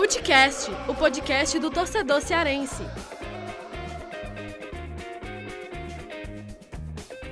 Futecast, o podcast do torcedor cearense.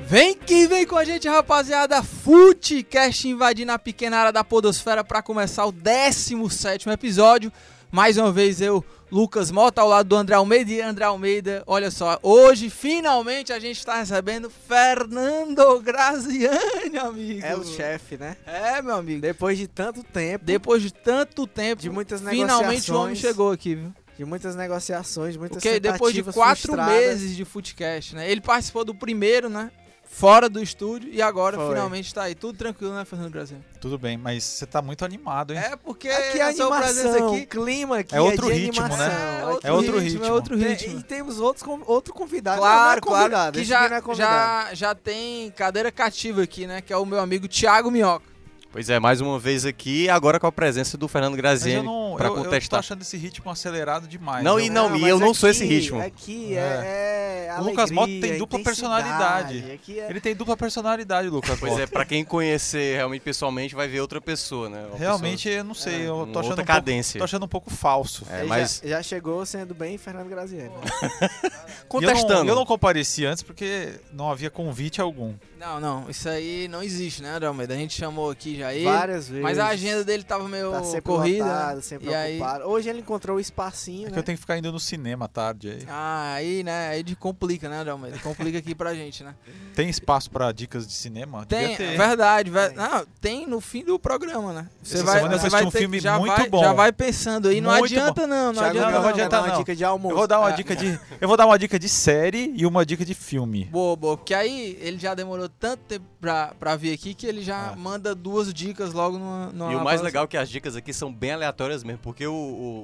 Vem que vem com a gente, rapaziada. Futecast invadindo a pequena área da Podosfera para começar o 17 episódio. Mais uma vez eu, Lucas Mota, ao lado do André Almeida e André Almeida. Olha só, hoje finalmente a gente está recebendo Fernando Graziani, amigo. É o chefe, né? É, meu amigo. Depois de tanto tempo, Depois de tanto tempo, de muitas finalmente o homem negociações, chegou aqui, viu? de muitas negociações, muitas Porque depois de quatro frustradas, meses de Footcast, né? Ele participou do primeiro, né? Fora do estúdio e agora Foi. finalmente tá aí. Tudo tranquilo, né, Fernando Graziani? Tudo bem, mas você tá muito animado, hein? É porque Aqui presença animação, aqui o clima aqui É outro de ritmo, animação. né? é É outro ritmo. É outro Tem- ritmo. E temos outros, outro convidado. Claro, não, não é claro. convidado, Que esse já, é convidado. já, já tem cadeira cativa aqui, né? Que é o meu amigo Thiago Minhoca. Pois é, mais uma vez aqui, agora com a presença do Fernando Graziani não. pra Eu, tô contestar. achando esse ritmo acelerado demais. Não, e não, e mas eu não sou esse aqui- ritmo. Aqui é, é O Lucas Mota alegria, tem dupla personalidade. Aqui é... Ele tem dupla personalidade, Lucas. Pois é, Mota. pra quem conhecer realmente pessoalmente vai ver outra pessoa, né? Uma Realmente, eu não sei. pessoa, eu tô achando, outra um pouco, cadência. tô achando um pouco falso. É, mas já, já chegou sendo bem Fernando Graziani. E Eu contestando. não, eu não compareci antes porque não havia convite algum. Não, não, isso aí não existe, né, André Almeida? A gente chamou aqui já ele. Várias vezes. Mas a agenda dele tava meio tá sempre corrida. lotado, sempre E aí- ocupado. Hoje ele encontrou o espacinho, É que né? eu tenho que ficar indo no cinema à tarde aí. Ah, aí, né? Aí de complica, né, Almeida? Complica aqui pra gente, né? Tem espaço pra dicas de cinema? Tem, verdade, ver... Tem. não, tem no fim do programa, né? Você Essa vai, semana eu você assisti um ter, filme já muito vai, bom. Já vai pensando aí, não Muito adianta não, não Thiago adianta não, não, não adianta dar uma não. dica de almoço. Eu vou dar uma Ah. dica de. Eu vou dar uma dica de série e uma dica de filme. Boa, boa, porque aí ele já demorou tanto tempo pra, pra vir aqui que ele já Ah. manda duas dicas logo numa. numa E o mais legal é que as dicas aqui são bem aleatórias mesmo, porque o,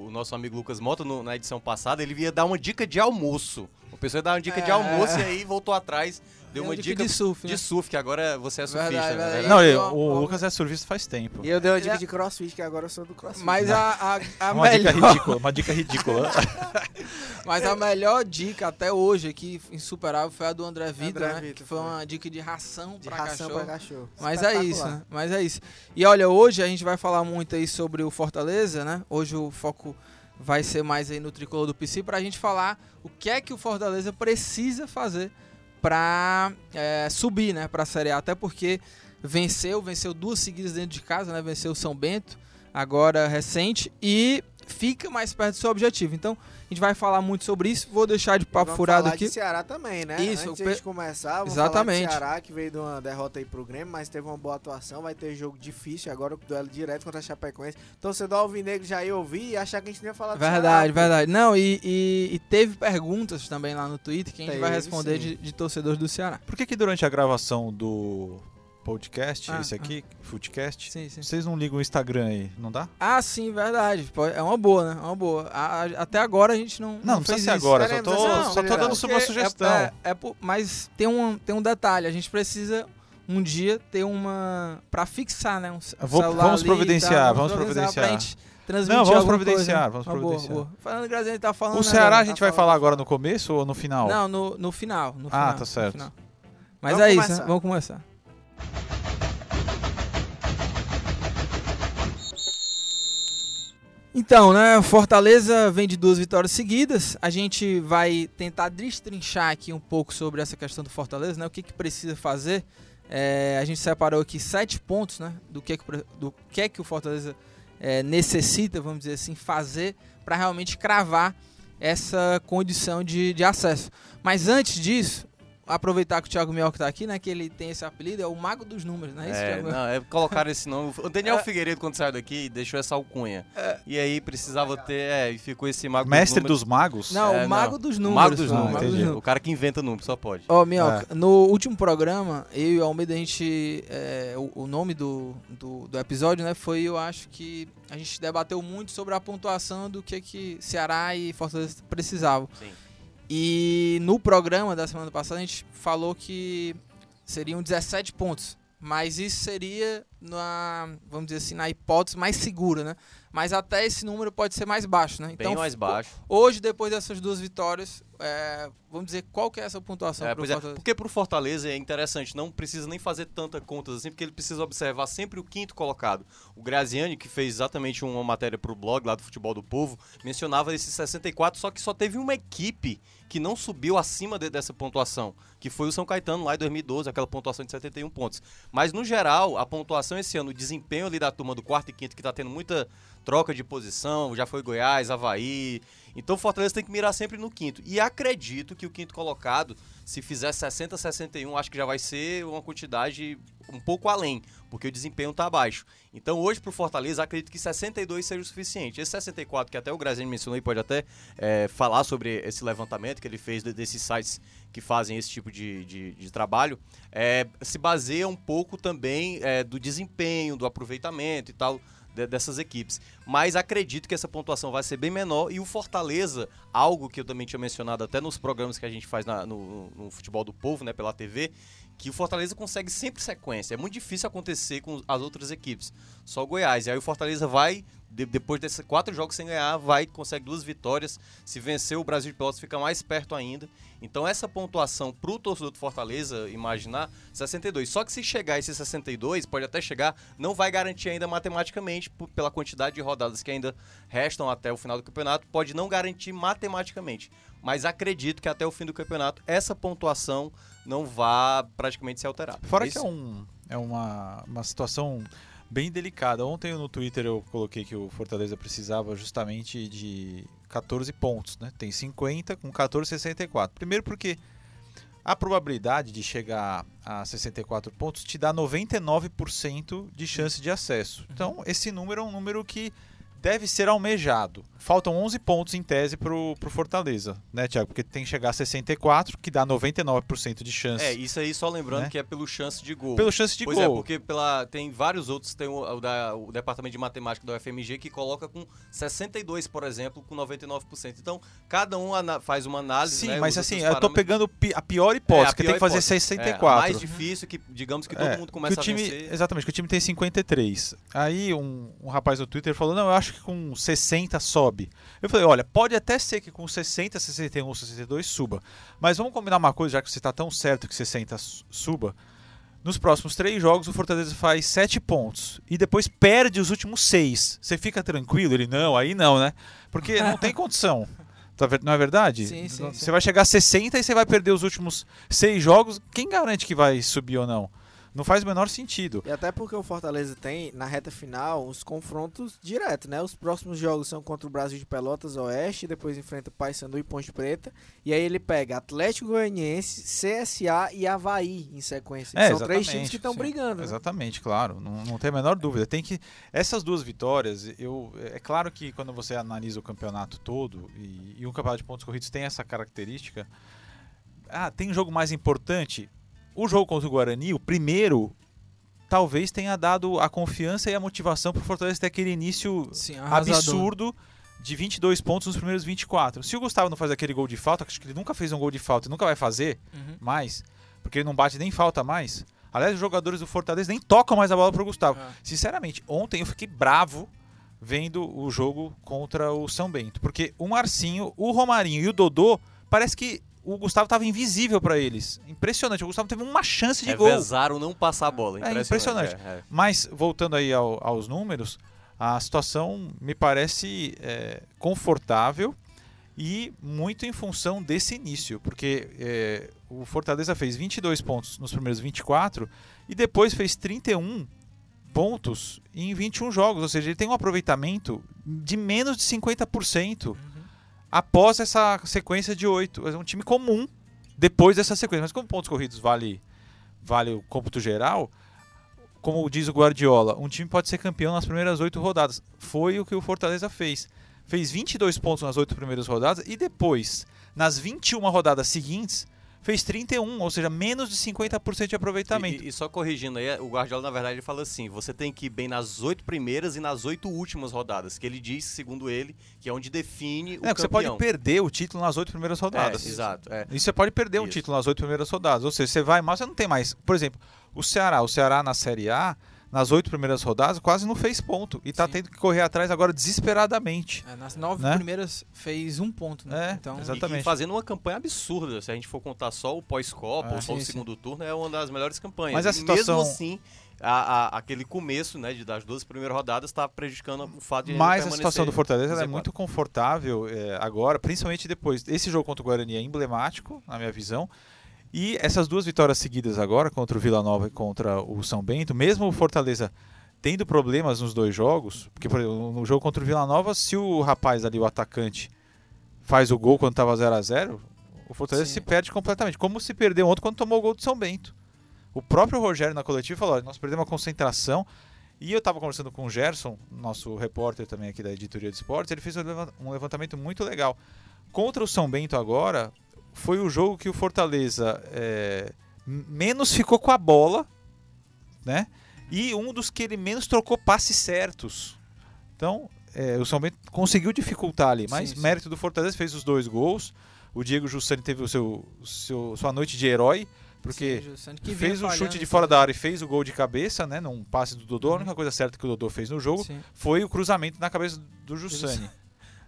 o- nosso amigo Lucas Mota, no- na edição passada, ele ia dar uma dica de almoço. O pessoa ia dar uma dica de É. almoço e aí voltou atrás, deu uma dica, de surf, né? de surf, que agora você é surfista, Verdade, né? verdade. Não, eu- o ó, Lucas é surfista faz tempo. E eu dei uma dica É. de crossfit, que agora eu sou do crossfit. Mas a, a, a Uma dica melhor, ridícula, uma dica ridícula. mas a melhor dica até hoje aqui, insuperável, foi a do André Vitor, né? Vitor, que foi foi. uma dica de ração de pra ração cachorro. pra cachorro. Mas é isso, né? Mas é isso. E olha, hoje a gente vai falar muito aí sobre o Fortaleza, né? Hoje o foco vai ser mais aí no tricolor do PC pra gente falar o que é que o Fortaleza precisa fazer pra é, subir, né? Pra Série A. Até porque venceu, venceu duas seguidas dentro de casa, né? Venceu o São Bento, agora recente, e fica mais perto do seu objetivo. Então, a gente vai falar muito sobre isso. Vou deixar de papo furado aqui. Ceará também, né? Isso, Antes o de a gente pe- começar, vamos Exatamente. falar Ceará, que veio de uma derrota aí pro Grêmio, mas teve uma boa atuação, vai ter jogo difícil, agora o duelo direto contra a Chapecoense. Torcedor Alvinegro já ia ouvir e achar que a gente não ia falar do Verdade, Ceará. verdade. Não, e, e- e teve perguntas também lá no Twitter que a gente vai Teve, responder sim. de, de torcedores do Ceará. Por que que durante a gravação do podcast, Ah, esse aqui, Footcast, Sim, sim. vocês não ligam o Instagram aí, não dá? Ah, sim, verdade. É uma boa, né? É uma boa. A- a- até agora a gente não. Não, não fez precisa ser isso. agora, só tô, essa só tô dando sua Porque sugestão. É, é, é mas tem um, tem um detalhe, a gente precisa um dia ter uma. pra fixar, né? Um vou- vamos ali e providenciar, vamos providenciar. transmitir Não, vamos providenciar, coisa, né? vamos Uma boa, providenciar. boa. Falando Graziani tá falando. O né, Ceará a velho? gente Tá vai falando, falar tá agora no começo ou no final? Não, no, no final. No Ah, final, tá certo. Mas Vamos é isso, começar. né? Vamos começar. Então, né, Fortaleza vem de duas vitórias seguidas. A gente vai tentar destrinchar aqui um pouco sobre essa questão do Fortaleza, né? O que, que precisa fazer. É, a gente separou aqui sete pontos, né? Do que, que, do que, que o Fortaleza é, necessita, vamos dizer assim, fazer para realmente cravar essa condição de, de acesso. Mas antes disso, aproveitar que o Thiago Mioca tá aqui, né? Que ele tem esse apelido, é o Mago dos Números, né? Isso, É, Thiago? não, é colocaram esse nome. O Daniel É. Figueiredo, quando saiu daqui, deixou essa alcunha. É. E aí precisava ter, é, e ficou esse mago Mestre números. dos magos? Não, É, o Mago não. dos Números. Mago dos Ah, números. Mago dos entendi. Números. O cara que inventa números, só pode. Ó, Minhoca, no último programa, eu e o Almeida, a gente. é, o, o nome do, do, do episódio, né? Foi, eu acho que a gente debateu muito sobre a pontuação do que, que Ceará e Fortaleza precisavam. Sim. E no programa da semana passada a gente falou que seriam 17 pontos. Mas isso seria na, vamos dizer assim, na hipótese mais segura, né? Mas até esse número pode ser mais baixo, né? Bem mais baixo. Hoje, depois dessas duas vitórias, é, vamos dizer, qual que é essa pontuação É, pro é, Fortaleza? porque pro Fortaleza é interessante, não precisa nem fazer tanta contas assim, porque ele precisa observar sempre o quinto colocado. O Graziani, que fez exatamente uma matéria pro blog lá do Futebol do Povo, mencionava esses 64, só que só teve uma equipe que não subiu acima de- dessa pontuação, que foi o São Caetano lá em 2012, aquela pontuação de 71 pontos. Mas no geral, a pontuação esse ano, o desempenho ali da turma do quarto e quinto, que tá tendo muita troca de posição, já foi Goiás, Havaí. Então o Fortaleza tem que mirar sempre no quinto. E acredito que o quinto colocado, se fizer 60, 61, acho que já vai ser uma quantidade um pouco além, porque o desempenho tá baixo. Então hoje pro Fortaleza, acredito que 62 seja o suficiente. Esse 64, que até o Graziani mencionou e pode até é, falar sobre esse levantamento que ele fez de- desses sites que fazem esse tipo de, de, de trabalho, é, se baseia um pouco também é, do desempenho, do aproveitamento e tal de- dessas equipes. Mas acredito que essa pontuação vai ser bem menor e o Fortaleza, algo que eu também tinha mencionado até nos programas que a gente faz na- no, no Futebol do Povo, né, pela TV, que o Fortaleza consegue sempre sequência. É muito difícil acontecer com as outras equipes. Só o Goiás. E aí o Fortaleza vai, de- depois desses quatro jogos sem ganhar, vai, consegue duas vitórias. Se vencer o Brasil de Pelotas, fica mais perto ainda. Então essa pontuação pro torcedor do Fortaleza imaginar, 62. Só que se chegar esse 62, pode até chegar, não vai garantir ainda matematicamente, pela quantidade de rodadas que ainda restam até o final do campeonato, pode não garantir matematicamente. Mas acredito que até o fim do campeonato, essa pontuação não vá praticamente ser alterada. Fora É que é, isso? um, é uma, uma situação bem delicada. Ontem no Twitter eu coloquei que o Fortaleza precisava justamente de 14 pontos, né? Tem 50 com 14, 64. Primeiro porque a probabilidade de chegar a 64 pontos te dá 99% de chance de acesso. Então, esse número é um número que deve ser almejado. Faltam 11 pontos em tese pro, pro Fortaleza, né, Thiago? Porque tem que chegar a 64, que dá 99% de chance. É, isso aí só lembrando Né? que é pelo chance de gol. Pelo chance de pois gol. é, porque pela, tem vários outros, tem o, o da- o departamento de matemática da UFMG que coloca com 62, por exemplo, com 99%. Então, cada um faz uma análise, Sim, né, mas assim, eu tô pegando a pior hipótese, É, a que pior tem que fazer hipótese. 64. É, a mais difícil, que digamos que todo É, mundo que começa o time, a vencer. Exatamente, que o time tem 53. Aí um, um rapaz no Twitter falou: Não, eu acho que com 60 sobe. Eu falei: Olha, pode até ser que com 60, 61, 62 suba. Mas vamos combinar uma coisa, já que você está tão certo que 60 su- suba. Nos próximos três jogos, o Fortaleza faz 7 pontos. E depois perde os últimos 6. Você fica tranquilo? Ele, não, aí não, né? Porque não tem condição. Tá Não é verdade? Sim, sim, Você sim. vai chegar a 60 e você vai perder os últimos 6 jogos. Quem garante que vai subir ou não? Não faz o menor sentido. E até porque o Fortaleza tem, na reta final, os confrontos diretos, né? Os próximos jogos são contra o Brasil de Pelotas Oeste, depois enfrenta o Paysandu e Ponte Preta. E aí ele pega Atlético Goianiense, CSA e Havaí em sequência. É, são três times que estão brigando, né? Exatamente, claro. Não, não tem a menor dúvida. Tem que. Essas duas vitórias, eu. É claro que quando você analisa o campeonato todo, e, e um campeonato de pontos corridos tem essa característica. Ah, tem um jogo mais importante. O jogo contra o Guarani, o primeiro, talvez tenha dado a confiança e a motivação para o Fortaleza ter aquele início Sim, absurdo de 22 pontos nos primeiros 24. Se o Gustavo não faz aquele gol de falta, acho que ele nunca fez um gol de falta e nunca vai fazer Uhum. mais, porque ele não bate nem falta mais. Aliás, os jogadores do Fortaleza nem tocam mais a bola pro Gustavo. Ah. Sinceramente, ontem eu fiquei bravo vendo o jogo contra o São Bento, porque o Marcinho, o Romarinho e o Dodô, parece que o Gustavo estava invisível para eles. Impressionante, o Gustavo teve uma chance de gol. Revezaram não passar a bola. É impressionante. É, é. Mas, voltando aí ao- aos números, a situação me parece é, confortável e muito em função desse início, porque é, o Fortaleza fez 22 pontos nos primeiros 24 e depois fez 31 pontos em 21 jogos, ou seja, ele tem um aproveitamento de menos de 50% após essa sequência de 8. É um time comum depois dessa sequência, mas como pontos corridos vale, vale o cômputo geral, como diz o Guardiola, um time pode ser campeão nas primeiras oito rodadas. Foi o que o Fortaleza fez. Fez 22 pontos nas oito primeiras rodadas e depois, nas 21 rodadas seguintes, fez 31, ou seja, menos de 50% de aproveitamento. E, e só corrigindo aí, o Guardiola, na verdade, ele fala assim: você tem que ir bem nas oito primeiras e nas oito últimas rodadas. Que ele diz, segundo ele, que é onde define o É, você pode perder o título nas oito primeiras rodadas. É, exato. É. E você pode perder um Isso. título nas oito primeiras rodadas. Ou seja, você vai mal, você não tem mais. Por exemplo, o Ceará. O Ceará na Série A, nas oito primeiras rodadas, quase não fez ponto. E tá Sim. tendo que correr atrás agora desesperadamente. É, nas nove Né? primeiras fez um ponto, né? É, então. E- Exatamente. E, fazendo uma campanha absurda. Se a gente for contar só o pós-Copa É. ou só Sim, o sim. segundo turno, é uma das melhores campanhas. Mas a E situação- Mesmo assim, a- a- aquele começo né, de, das duas primeiras rodadas está prejudicando o fato de ele Mas a situação do Fortaleza é Z4. muito confortável é, agora, principalmente depois. Esse jogo contra o Guarani é emblemático, na minha visão. E essas duas vitórias seguidas agora, contra o Vila Nova e contra o São Bento, mesmo o Fortaleza tendo problemas nos dois jogos, porque por exemplo, no jogo contra o Vila Nova, se o rapaz ali, o atacante, faz o gol quando estava 0 a 0 o Fortaleza Sim. se perde completamente. Como se perdeu ontem quando tomou o gol do São Bento. O próprio Rogério na coletiva falou: "Olha, nós perdemos a concentração. E eu estava conversando com o Gerson, nosso repórter também aqui da editoria de esportes, ele fez um levantamento muito legal. Contra o São Bento agora, foi o jogo que o Fortaleza é, menos ficou com a bola, né? E um dos que ele menos trocou passes certos. Então, é, o São Bento conseguiu dificultar ali, mas Sim, sim. mérito do Fortaleza fez os dois gols. O Diego Jussani teve o seu, seu- sua noite de herói, porque Sim, fez o chute de fora da área e fez o gol de cabeça, né? Num passe do Dodô. A Uhum. única coisa certa que o Dodô fez no jogo foi o cruzamento na cabeça do Jussani.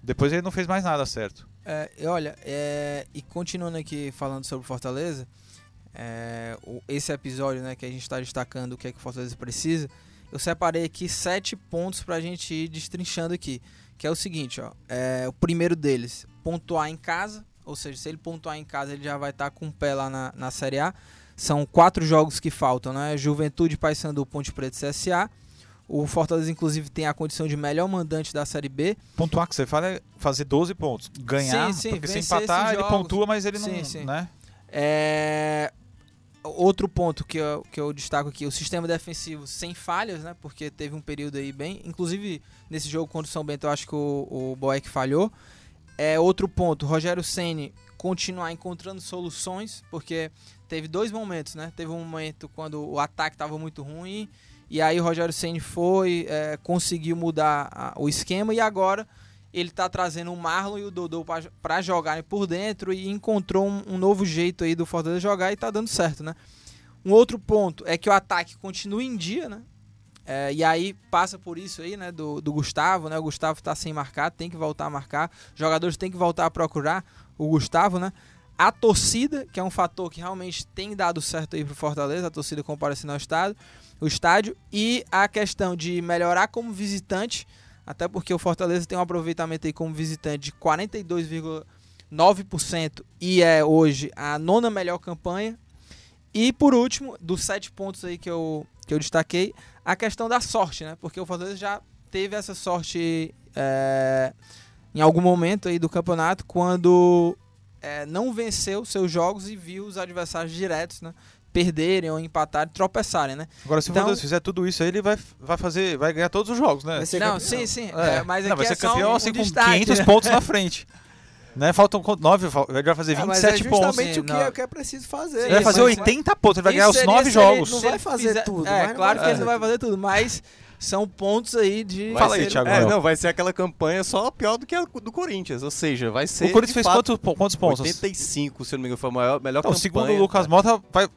Depois ele não fez mais nada certo. É, olha, é, e continuando aqui falando sobre Fortaleza, é, o- esse episódio né, que a gente está destacando o que é que o Fortaleza precisa, eu separei aqui sete pontos para a gente ir destrinchando aqui. Que é o seguinte, ó, é, o primeiro deles, pontuar em casa, ou seja, se ele pontuar em casa, ele já vai estar com o pé lá na, na Série A. São quatro jogos que faltam, né? Juventude, Paysandu, Ponte Preta e CSA. O Fortaleza, inclusive, tem a condição de melhor mandante da Série B. Pontuar que você fala é fazer 12 pontos. Ganhar, Sim, sim, porque se empatar, ele pontua, mas ele não. Sim, sim. Né? É, Outro ponto que eu, que eu destaco aqui, o sistema defensivo sem falhas, né? Porque teve um período aí bem. Inclusive, nesse jogo contra o São Bento, eu acho que o, o Boeck falhou. É outro ponto, Rogério Ceni continuar encontrando soluções, porque teve dois momentos, né? Teve um momento quando o ataque estava muito ruim, e aí o Rogério Ceni foi, é, conseguiu mudar a- o esquema, e agora ele tá trazendo o Marlon e o Dodô para jogarem por dentro e encontrou um, um novo jeito aí do Fortaleza jogar e tá dando certo, né? Um outro ponto é que o ataque continua em dia, né? É, e aí passa por isso aí, né, do, do Gustavo, né? O Gustavo tá sem marcar, tem que voltar a marcar. Jogadores têm que voltar a procurar o Gustavo, né? A torcida, que é um fator que realmente tem dado certo aí pro Fortaleza, a torcida comparecendo ao estádio, o estádio e a questão de melhorar como visitante, até porque o Fortaleza tem um aproveitamento aí como visitante de 42,9% e é hoje a nona melhor campanha. E por último, dos sete pontos aí que eu, que eu destaquei, a questão da sorte, né? Porque o Fortaleza já teve essa sorte é, em algum momento aí do campeonato, quando é, não venceu seus jogos e viu os adversários diretos, né? Perderem ou empatarem, tropeçarem, né? Agora, se Então- o Fortaleza fizer tudo isso aí, ele vai, vai fazer. Vai ganhar todos os jogos, né? Vai ser não, campeão. sim, sim. É. é, mas não, vai ser é campeão um, assim um com destaque, 500 né? pontos na frente. Né? Faltam qu- nove, fal- ele vai fazer Ah, mas 27 é pontos. justamente Sim, o que, é, o que é preciso fazer. Ele vai fazer mas- 80 pontos, ele vai ganhar os seria 9 se ele jogos. não vai fazer tudo, É, claro que ele não fazer vai fazer tudo, mas são pontos aí de. Vai Fala aí, ser- Thiago. É, não, vai ser aquela campanha só pior do que a do Corinthians. Ou seja, vai ser. O Corinthians fez fato, quantos, quantos pontos? 85, se eu não me engano, foi a maior, melhor Então, campanha. segundo o Lucas Mota, vai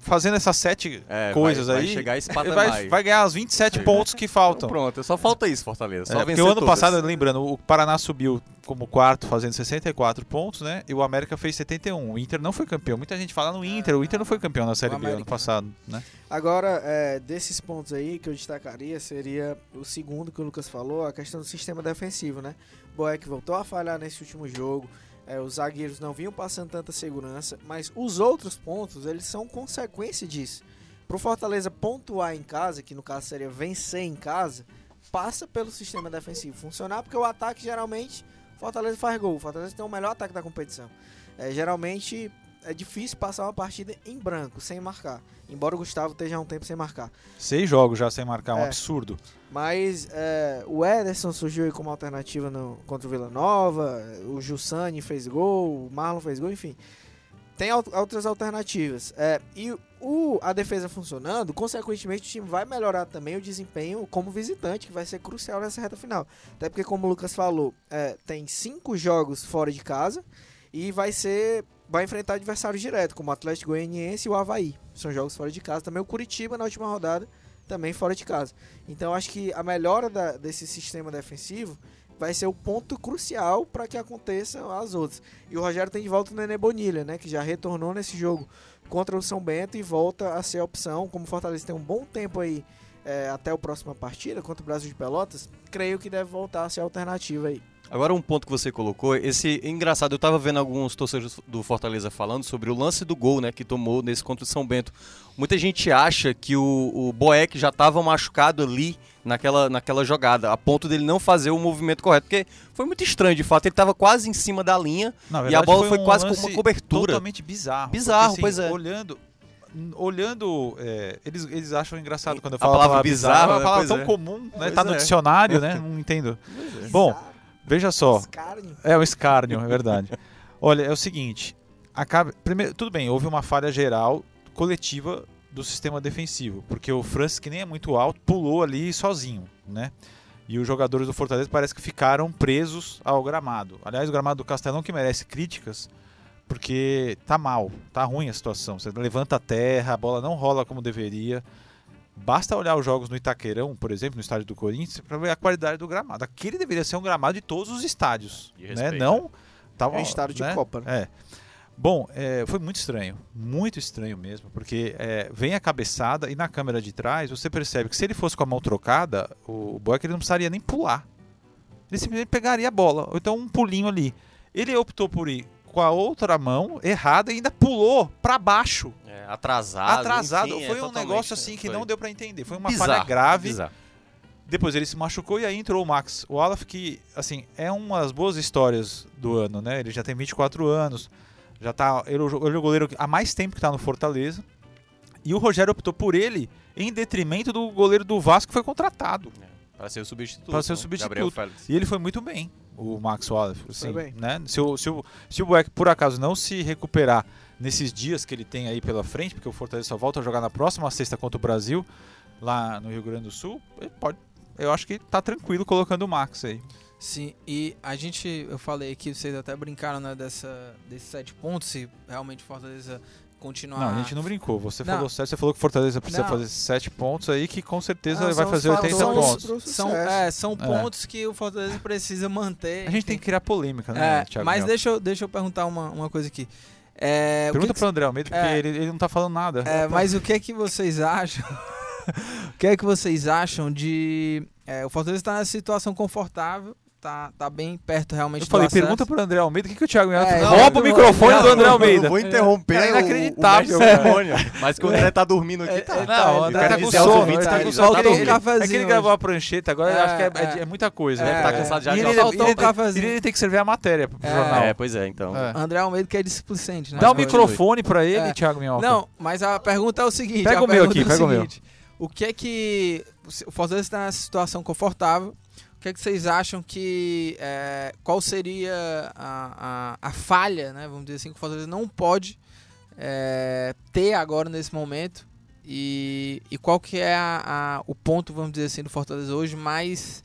fazendo essas sete É, coisas vai, aí. Vai chegar vai, vai ganhar os 27 pontos que Então, faltam. pronto, só falta isso, Fortaleza. Só É, porque o ano todas. passado, lembrando, o Paraná subiu como quarto fazendo 64 pontos, né? E o América fez 71. O Inter não foi campeão. Muita gente fala no Inter, o Inter não foi campeão na Série B ano né? passado, né? Agora, é, desses pontos aí que eu destacaria, seria o segundo que o Lucas falou, a questão do sistema defensivo, né? Boeck voltou a falhar nesse último jogo, é, os zagueiros não vinham passando tanta segurança, mas os outros pontos, eles são consequência disso. Pro Fortaleza pontuar em casa, que no caso seria vencer em casa, passa pelo sistema defensivo funcionar, porque o ataque geralmente, Fortaleza faz gol, Fortaleza tem o melhor ataque da competição. É, geralmente é difícil passar uma partida em branco, sem marcar. Embora o Gustavo esteja há um tempo sem marcar. Seis jogos já sem marcar, um É. absurdo. Mas é, o Ederson surgiu aí como alternativa no, contra o Vila Nova, o Jussani fez gol, o Marlon fez gol, enfim. Tem al- outras alternativas. É, e o, a defesa funcionando, consequentemente o time vai melhorar também o desempenho como visitante, que vai ser crucial nessa reta final. Até porque, como o Lucas falou, é, tem cinco jogos fora de casa e vai ser. Vai enfrentar adversários direto, como o Atlético Goianiense e o Havaí. São jogos fora de casa. Também o Curitiba na última rodada também fora de casa. Então acho que a melhora da- desse sistema defensivo vai ser o ponto crucial para que aconteçam as outras. E o Rogério tem de volta o Nenê Bonilha, né, que já retornou nesse jogo contra o São Bento e volta a ser a opção. Como o Fortaleza tem um bom tempo aí é, até a próxima partida contra o Brasil de Pelotas, creio que deve voltar a ser a alternativa aí. Agora um ponto que você colocou, esse engraçado, eu tava vendo alguns torcedores do Fortaleza falando sobre o lance do gol, né, que tomou nesse contra o São Bento. Muita gente acha que o, o Boeck já estava machucado ali naquela, naquela jogada, a ponto dele não fazer o movimento correto, porque foi muito estranho, de fato, ele estava quase em cima da linha Na e a verdade, bola foi, um quase com uma cobertura. Totalmente bizarro. Bizarro, Porque, pois é. Olhando, olhando é, eles, eles acham engraçado quando eu A falo palavra a bizarro, é uma né? palavra tão é. comum, né? Pois tá no é. dicionário, né? Não entendo. Bom, veja só. Escárnio. É um escárnio, é verdade. Olha, é o seguinte. Acaba, primeiro, tudo bem, houve uma falha geral coletiva do sistema defensivo, porque o Francis, que nem é muito alto, pulou ali sozinho, né? E os jogadores do Fortaleza parece que ficaram presos ao gramado. Aliás, o gramado do Castelão que merece críticas, porque tá mal, tá ruim a situação. Você levanta a terra, a bola não rola como deveria. Basta olhar os jogos no Itaquerão, por exemplo, no estádio do Corinthians, para ver a qualidade do gramado. Aquele deveria ser um gramado de todos os estádios, De né? Não tava, É um estádio de né? Copa, né? É. Bom, é, foi muito estranho, muito estranho mesmo, porque é, vem a cabeçada e na câmera de trás você percebe que se ele fosse com a mão trocada, o Boeck ele não precisaria nem pular. Ele simplesmente pegaria a bola, ou então um pulinho ali. Ele optou por ir com a outra mão errada e ainda pulou para baixo, É, atrasado. atrasado. enfim, é foi um totalmente, negócio assim que foi não deu para entender. Foi uma bizarro, falha grave. bizarro. Depois ele se machucou e aí entrou o Max Wallaf, que, assim, é umas boas histórias do ano, né? Ele já tem 24 anos, já tá. Ele, é o ele é o goleiro há mais tempo que tá no Fortaleza. E o Rogério optou por ele em detrimento do goleiro do Vasco que foi contratado. Para ser o substituto. Pra ser o né? substituto. E ele foi muito bem, o Max Wallaf. Assim. Né? Se, o, se, o, se o Boeck, por acaso, não se recuperar nesses dias que ele tem aí pela frente, porque o Fortaleza só volta a jogar na próxima sexta contra o Brasil, lá no Rio Grande do Sul, ele pode. Eu acho que tá tranquilo colocando o Max aí. Sim, e a gente, eu falei aqui, vocês até brincaram né, dessa, desses sete pontos, se realmente Fortaleza continuar. Não, a gente não brincou. Você Não. falou certo, você falou que o Fortaleza precisa Não. fazer sete pontos aí, que com certeza Ah, vai fazer os 80 fatores pontos. São, é, são É. pontos que o Fortaleza precisa manter. A gente tem que criar polêmica, né, É, Thiago? mas deixa eu, deixa eu perguntar uma, uma coisa aqui. É, o que Pergunta que pro André Almeida, porque É. ele, ele não tá falando nada. É, mas o que é que vocês acham? o que é que vocês acham de. é, o Fortaleza está nessa situação confortável, tá, tá bem perto realmente Eu falei, acesso. pergunta pro André Almeida, o que, que o Thiago Mel É, Rouba o microfone não, do André não, Almeida. Eu vou interromper o- inacreditável, o Mas que o André tá dormindo aqui, É, tá. é, Não, o tá, André tá com sono. ele tá que com sono. ele- É que ele gravou a prancheta, agora eu É, acho que é, é é. é muita coisa. É, né? tá cansado já, E ele, faltou ele- ele- tem que servir a matéria pro É. jornal. É, pois é, então. É. André Almeida que é displicente, né? Dá o microfone pra ele, É. Thiago Minhoca. Não, mas a pergunta é o seguinte. Pega o meu aqui, é pega o meu. O que é que... O Fortaleza está nessa situação confortável. O que é que vocês acham que... é, qual seria a, a, a falha, né? Vamos dizer assim, que o Fortaleza não pode é, ter agora nesse momento. E, e qual que é a, o ponto, vamos dizer assim, do Fortaleza hoje mais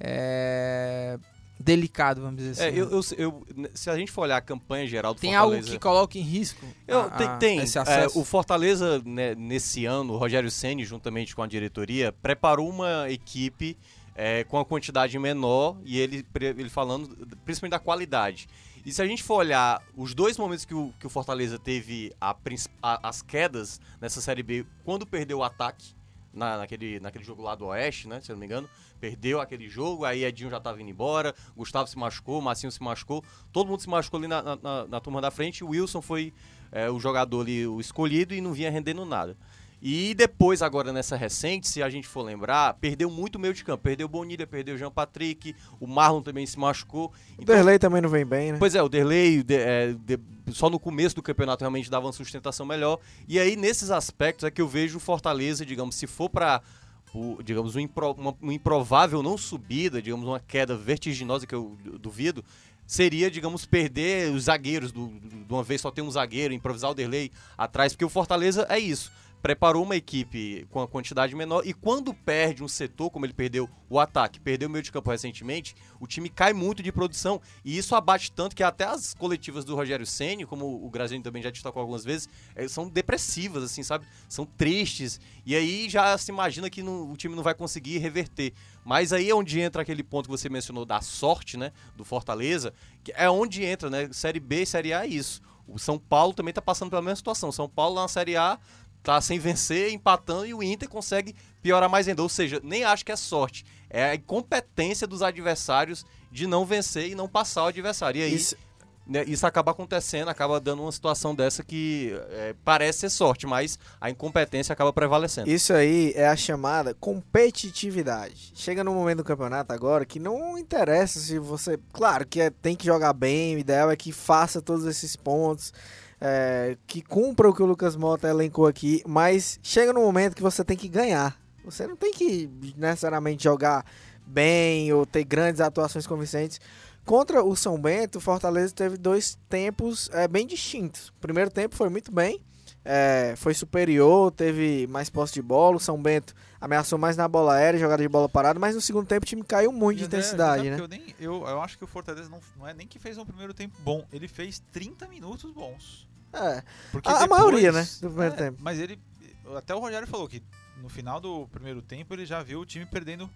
é, delicado, vamos dizer É, assim. eu, eu- eu- se a gente for olhar a campanha geral do Tem Fortaleza... algo que coloque em risco Eu, a- tem, tem. É, o Fortaleza, né, nesse ano, o Rogério Ceni, juntamente com a diretoria, preparou uma equipe é, com a quantidade menor e ele, ele falando principalmente da qualidade. E se a gente for olhar os dois momentos que o, que o Fortaleza teve a a- as quedas nessa Série B, quando perdeu o ataque, na- naquele, naquele jogo lá do Oeste, né? Se eu não me engano. Perdeu aquele jogo, aí Edinho já tava indo embora, Gustavo se machucou, Massinho se machucou, todo mundo se machucou ali na, na- na- na turma da frente, o Wilson foi é, o jogador ali, o escolhido, e não vinha rendendo nada. E depois, agora nessa recente, se a gente for lembrar, perdeu muito meio de campo. Perdeu o Bonilha, perdeu o Jean Patrick, o Marlon também se machucou. O Então, Derlei também não vem bem, né? Pois é, o Derlei de- é, de- só no começo do campeonato realmente dava uma sustentação melhor. E aí, nesses aspectos, é que eu vejo o Fortaleza, digamos, se for para digamos, um impro- uma, uma improvável não subida, digamos, uma queda vertiginosa que eu du- duvido, seria, digamos, perder os zagueiros do, do- de uma vez só ter um zagueiro, improvisar o Derlei atrás, porque o Fortaleza é isso. Preparou uma equipe com a quantidade menor e quando perde um setor, como ele perdeu o ataque, perdeu o meio de campo recentemente, o time cai muito de produção e isso abate tanto que até as coletivas do Rogério Ceni, como o Graziani também já destacou algumas vezes, é, são depressivas assim, sabe? São tristes e aí já se imagina que não, o time não vai conseguir reverter. Mas aí é onde entra aquele ponto que você mencionou da sorte, né, do Fortaleza, que é onde entra, né, Série B Série A é isso. O São Paulo também está passando pela mesma situação. São Paulo na Série A tá sem vencer, empatando e o Inter consegue piorar mais ainda. Ou seja, nem acho que é sorte, é a incompetência dos adversários de não vencer e não passar o adversário. E aí Isso- né, isso acaba acontecendo, acaba dando uma situação dessa que é, parece ser sorte, mas a incompetência acaba prevalecendo. Isso aí é a chamada competitividade. Chega no momento do campeonato agora que não interessa se você. Claro que é- tem que jogar bem, o ideal é que faça todos esses pontos, é, que cumpra o que o Lucas Mota elencou aqui, mas chega no momento que você tem que ganhar. Você não tem que necessariamente jogar bem ou ter grandes atuações convincentes. Contra o São Bento, o Fortaleza teve dois tempos é, bem distintos. O primeiro tempo foi muito bem, é, foi superior, teve mais posse de bola. O São Bento ameaçou mais na bola aérea, jogada de bola parada, mas no segundo tempo o time caiu muito de E, André, intensidade, sabe né? Eu, nem, eu, eu acho que o Fortaleza não, não é nem que fez um primeiro tempo bom, ele fez 30 minutos bons. É, Porque A- a depois- maioria, né, do primeiro É, tempo. Mas ele. Até o Rogério falou que no final do primeiro tempo ele já viu o time perdendo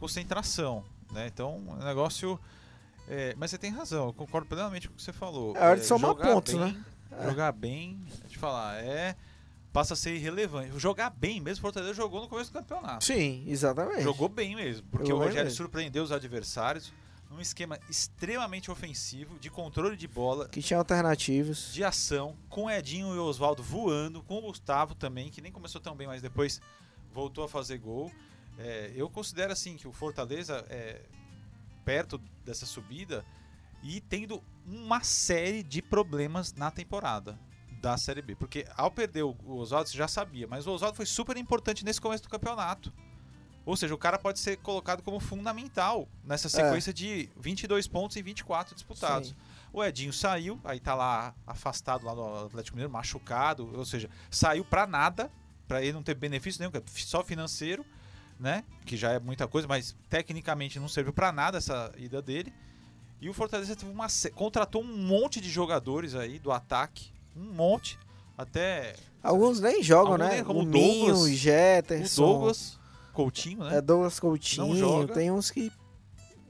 concentração. Né? Então, o negócio. é, mas você tem razão, eu concordo plenamente com o que você falou. É hora de somar jogar pontos, bem, né? Jogar bem, te falar, é. Passa a ser irrelevante. Jogar bem mesmo, o Fortaleza jogou no começo do campeonato. Sim, exatamente. Jogou bem mesmo, porque o Rogério mesmo. surpreendeu os adversários num esquema extremamente ofensivo, de controle de bola, Que tinha alternativas. de ação, com Edinho e Oswaldo voando, com o Gustavo também, que nem começou tão bem, mas depois voltou a fazer gol. É, eu considero assim que o Fortaleza é perto dessa subida e tendo uma série de problemas na temporada da Série B. Porque ao perder o Oswaldo, você já sabia, mas o Oswaldo foi super importante nesse começo do campeonato. Ou seja, o cara pode ser colocado como fundamental nessa sequência de 22 pontos em 24 disputados. Sim. O Edinho saiu, aí tá lá afastado lá do Atlético Mineiro, machucado, ou seja, saiu pra nada, pra ele não ter benefício nenhum, que é só financeiro, né? Que já é muita coisa, mas tecnicamente não serviu pra nada essa ida dele. E o Fortaleza teve uma contratou um monte de jogadores aí do ataque, um monte, até Alguns nem jogam, Alguns né? nem, como o Ninho, Douglas, o o Jetterson. Douglas Coutinho, né? É Douglas Coutinho. Tem uns que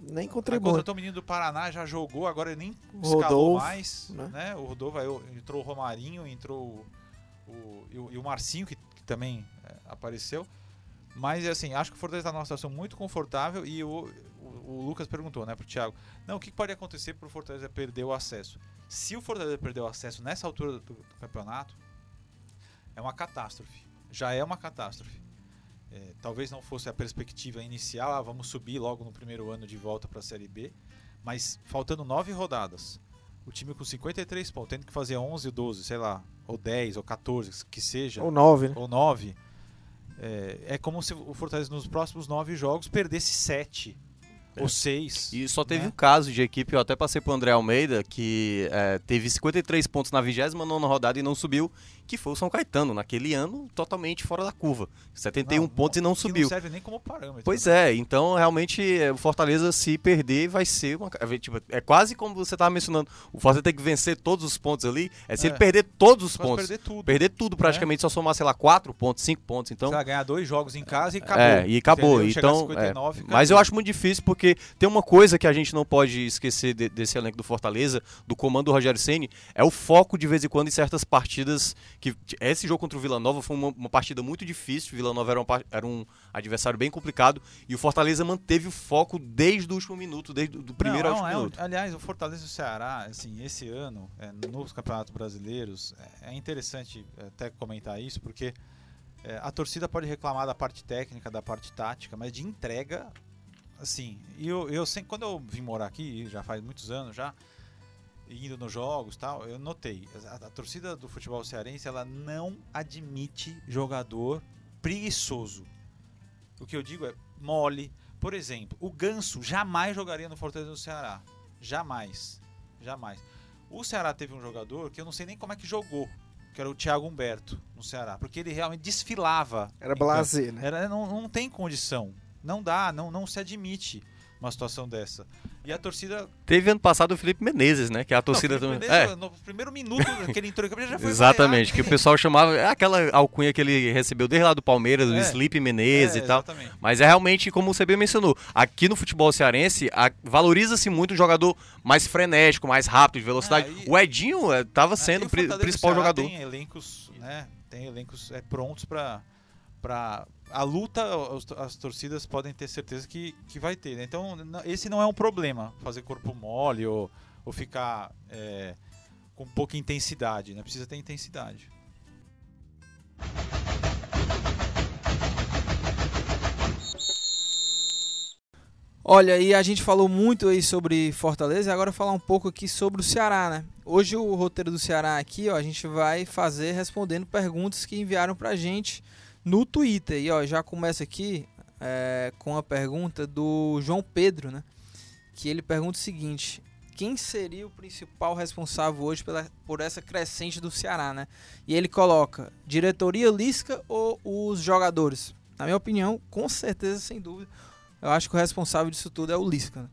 nem Aí contribuem. contratou o menino do Paraná, já jogou, agora ele nem escalou Rodolfo, mais. né? Né? O Rodolfo, aí entrou o Romarinho, entrou o, o- e, o, e o Marcinho, que, que também é, apareceu. Mas assim, acho que o Fortaleza está numa situação muito confortável e o, o, Lucas perguntou né, pro Thiago: não, o que pode acontecer pro Fortaleza perder o acesso? Se o Fortaleza perder o acesso nessa altura do, do campeonato, é uma catástrofe. Já é uma catástrofe. É, talvez não fosse a perspectiva inicial, ah, vamos subir logo no primeiro ano de volta para a Série B, mas faltando nove rodadas, o time com 53 pontos, tendo que fazer 11, 12, sei lá, ou 10, ou 14, que seja, Ou nove, né? ou 9, é, é como se o Fortaleza nos próximos nove jogos perdesse 7 ou 6. E só teve né? um caso de equipe, eu até passei pro André Almeida, que é, teve 53 pontos na 29 rodada e não subiu, que foi o São Caetano, naquele ano totalmente fora da curva. 71 pontos e não subiu. Não serve nem como parâmetro. Pois né? é, então realmente é, o Fortaleza se perder vai ser uma. é, tipo, é quase como você estava mencionando. O Fortaleza tem que vencer todos os pontos ali. É se É. ele perder todos os Pode pontos. perder tudo. Perder tudo praticamente, só somar, sei lá, 4 pontos, 5 pontos. Então, Você vai ganhar dois jogos em casa e acabou. é, e acabou. Então, 59, é. mas eu acabou. acho muito difícil porque tem uma coisa que a gente não pode esquecer de- desse elenco do Fortaleza, do comando do Rogério Ceni, é o foco de vez em quando em certas partidas que esse jogo contra o Vila Nova foi uma, uma partida muito difícil. O Vila Nova era, uma era um adversário bem complicado e o Fortaleza manteve o foco desde o último minuto, desde o primeiro Não, ao não, último é minuto. aliás, o Fortaleza e o Ceará, assim, esse ano, é, nos campeonatos brasileiros, é, é interessante é, até comentar isso, porque é, a torcida pode reclamar da parte técnica, da parte tática, mas de entrega, assim, eu, eu sempre, quando eu vim morar aqui, já faz muitos anos já, indo nos jogos tal, eu notei, a, a torcida do futebol cearense, ela não admite jogador preguiçoso. O que eu digo é mole. Por exemplo, o Ganso jamais jogaria no Fortaleza do Ceará. Jamais. Jamais. O Ceará teve um jogador que eu não sei nem como é que jogou, que era o Thiago Humberto. no Ceará, porque ele realmente desfilava. Era blazer, né? Era, não, não tem condição. Não dá, não, não se admite uma situação dessa. E a torcida. Teve ano passado o Felipe Menezes, né? Que a torcida Não, também. Felipe Menezes, É, No primeiro minuto que ele entrou em campo, já foi exatamente. Que o pessoal chamava. É aquela alcunha que ele recebeu desde lá do Palmeiras, do É. Sleep Menezes É, e tal. exatamente. Mas é realmente, como você bem mencionou, aqui no futebol cearense, valoriza-se muito um jogador mais frenético, mais rápido, de velocidade. Ah, e- O Edinho estava sendo o pri- principal jogador. Tem elencos, né? Tem elencos é, prontos para a luta, as torcidas podem ter certeza que, que vai ter. né? Então, esse não é um problema, fazer corpo mole ou, ou ficar é, com pouca intensidade. Né? Precisa ter intensidade. Olha, e a gente falou muito aí sobre Fortaleza, agora falar um pouco aqui sobre o Ceará, né? Hoje o roteiro do Ceará aqui, ó, a gente vai fazer respondendo perguntas que enviaram pra gente no Twitter. E ó, já começa aqui é, com a pergunta do João Pedro, né? Que ele pergunta o seguinte: quem seria o principal responsável hoje pela, por essa crescente do Ceará, né? E ele coloca diretoria Lisca ou os jogadores? Na minha opinião, com certeza, sem dúvida, eu acho que o responsável disso tudo é o Lisca. Né?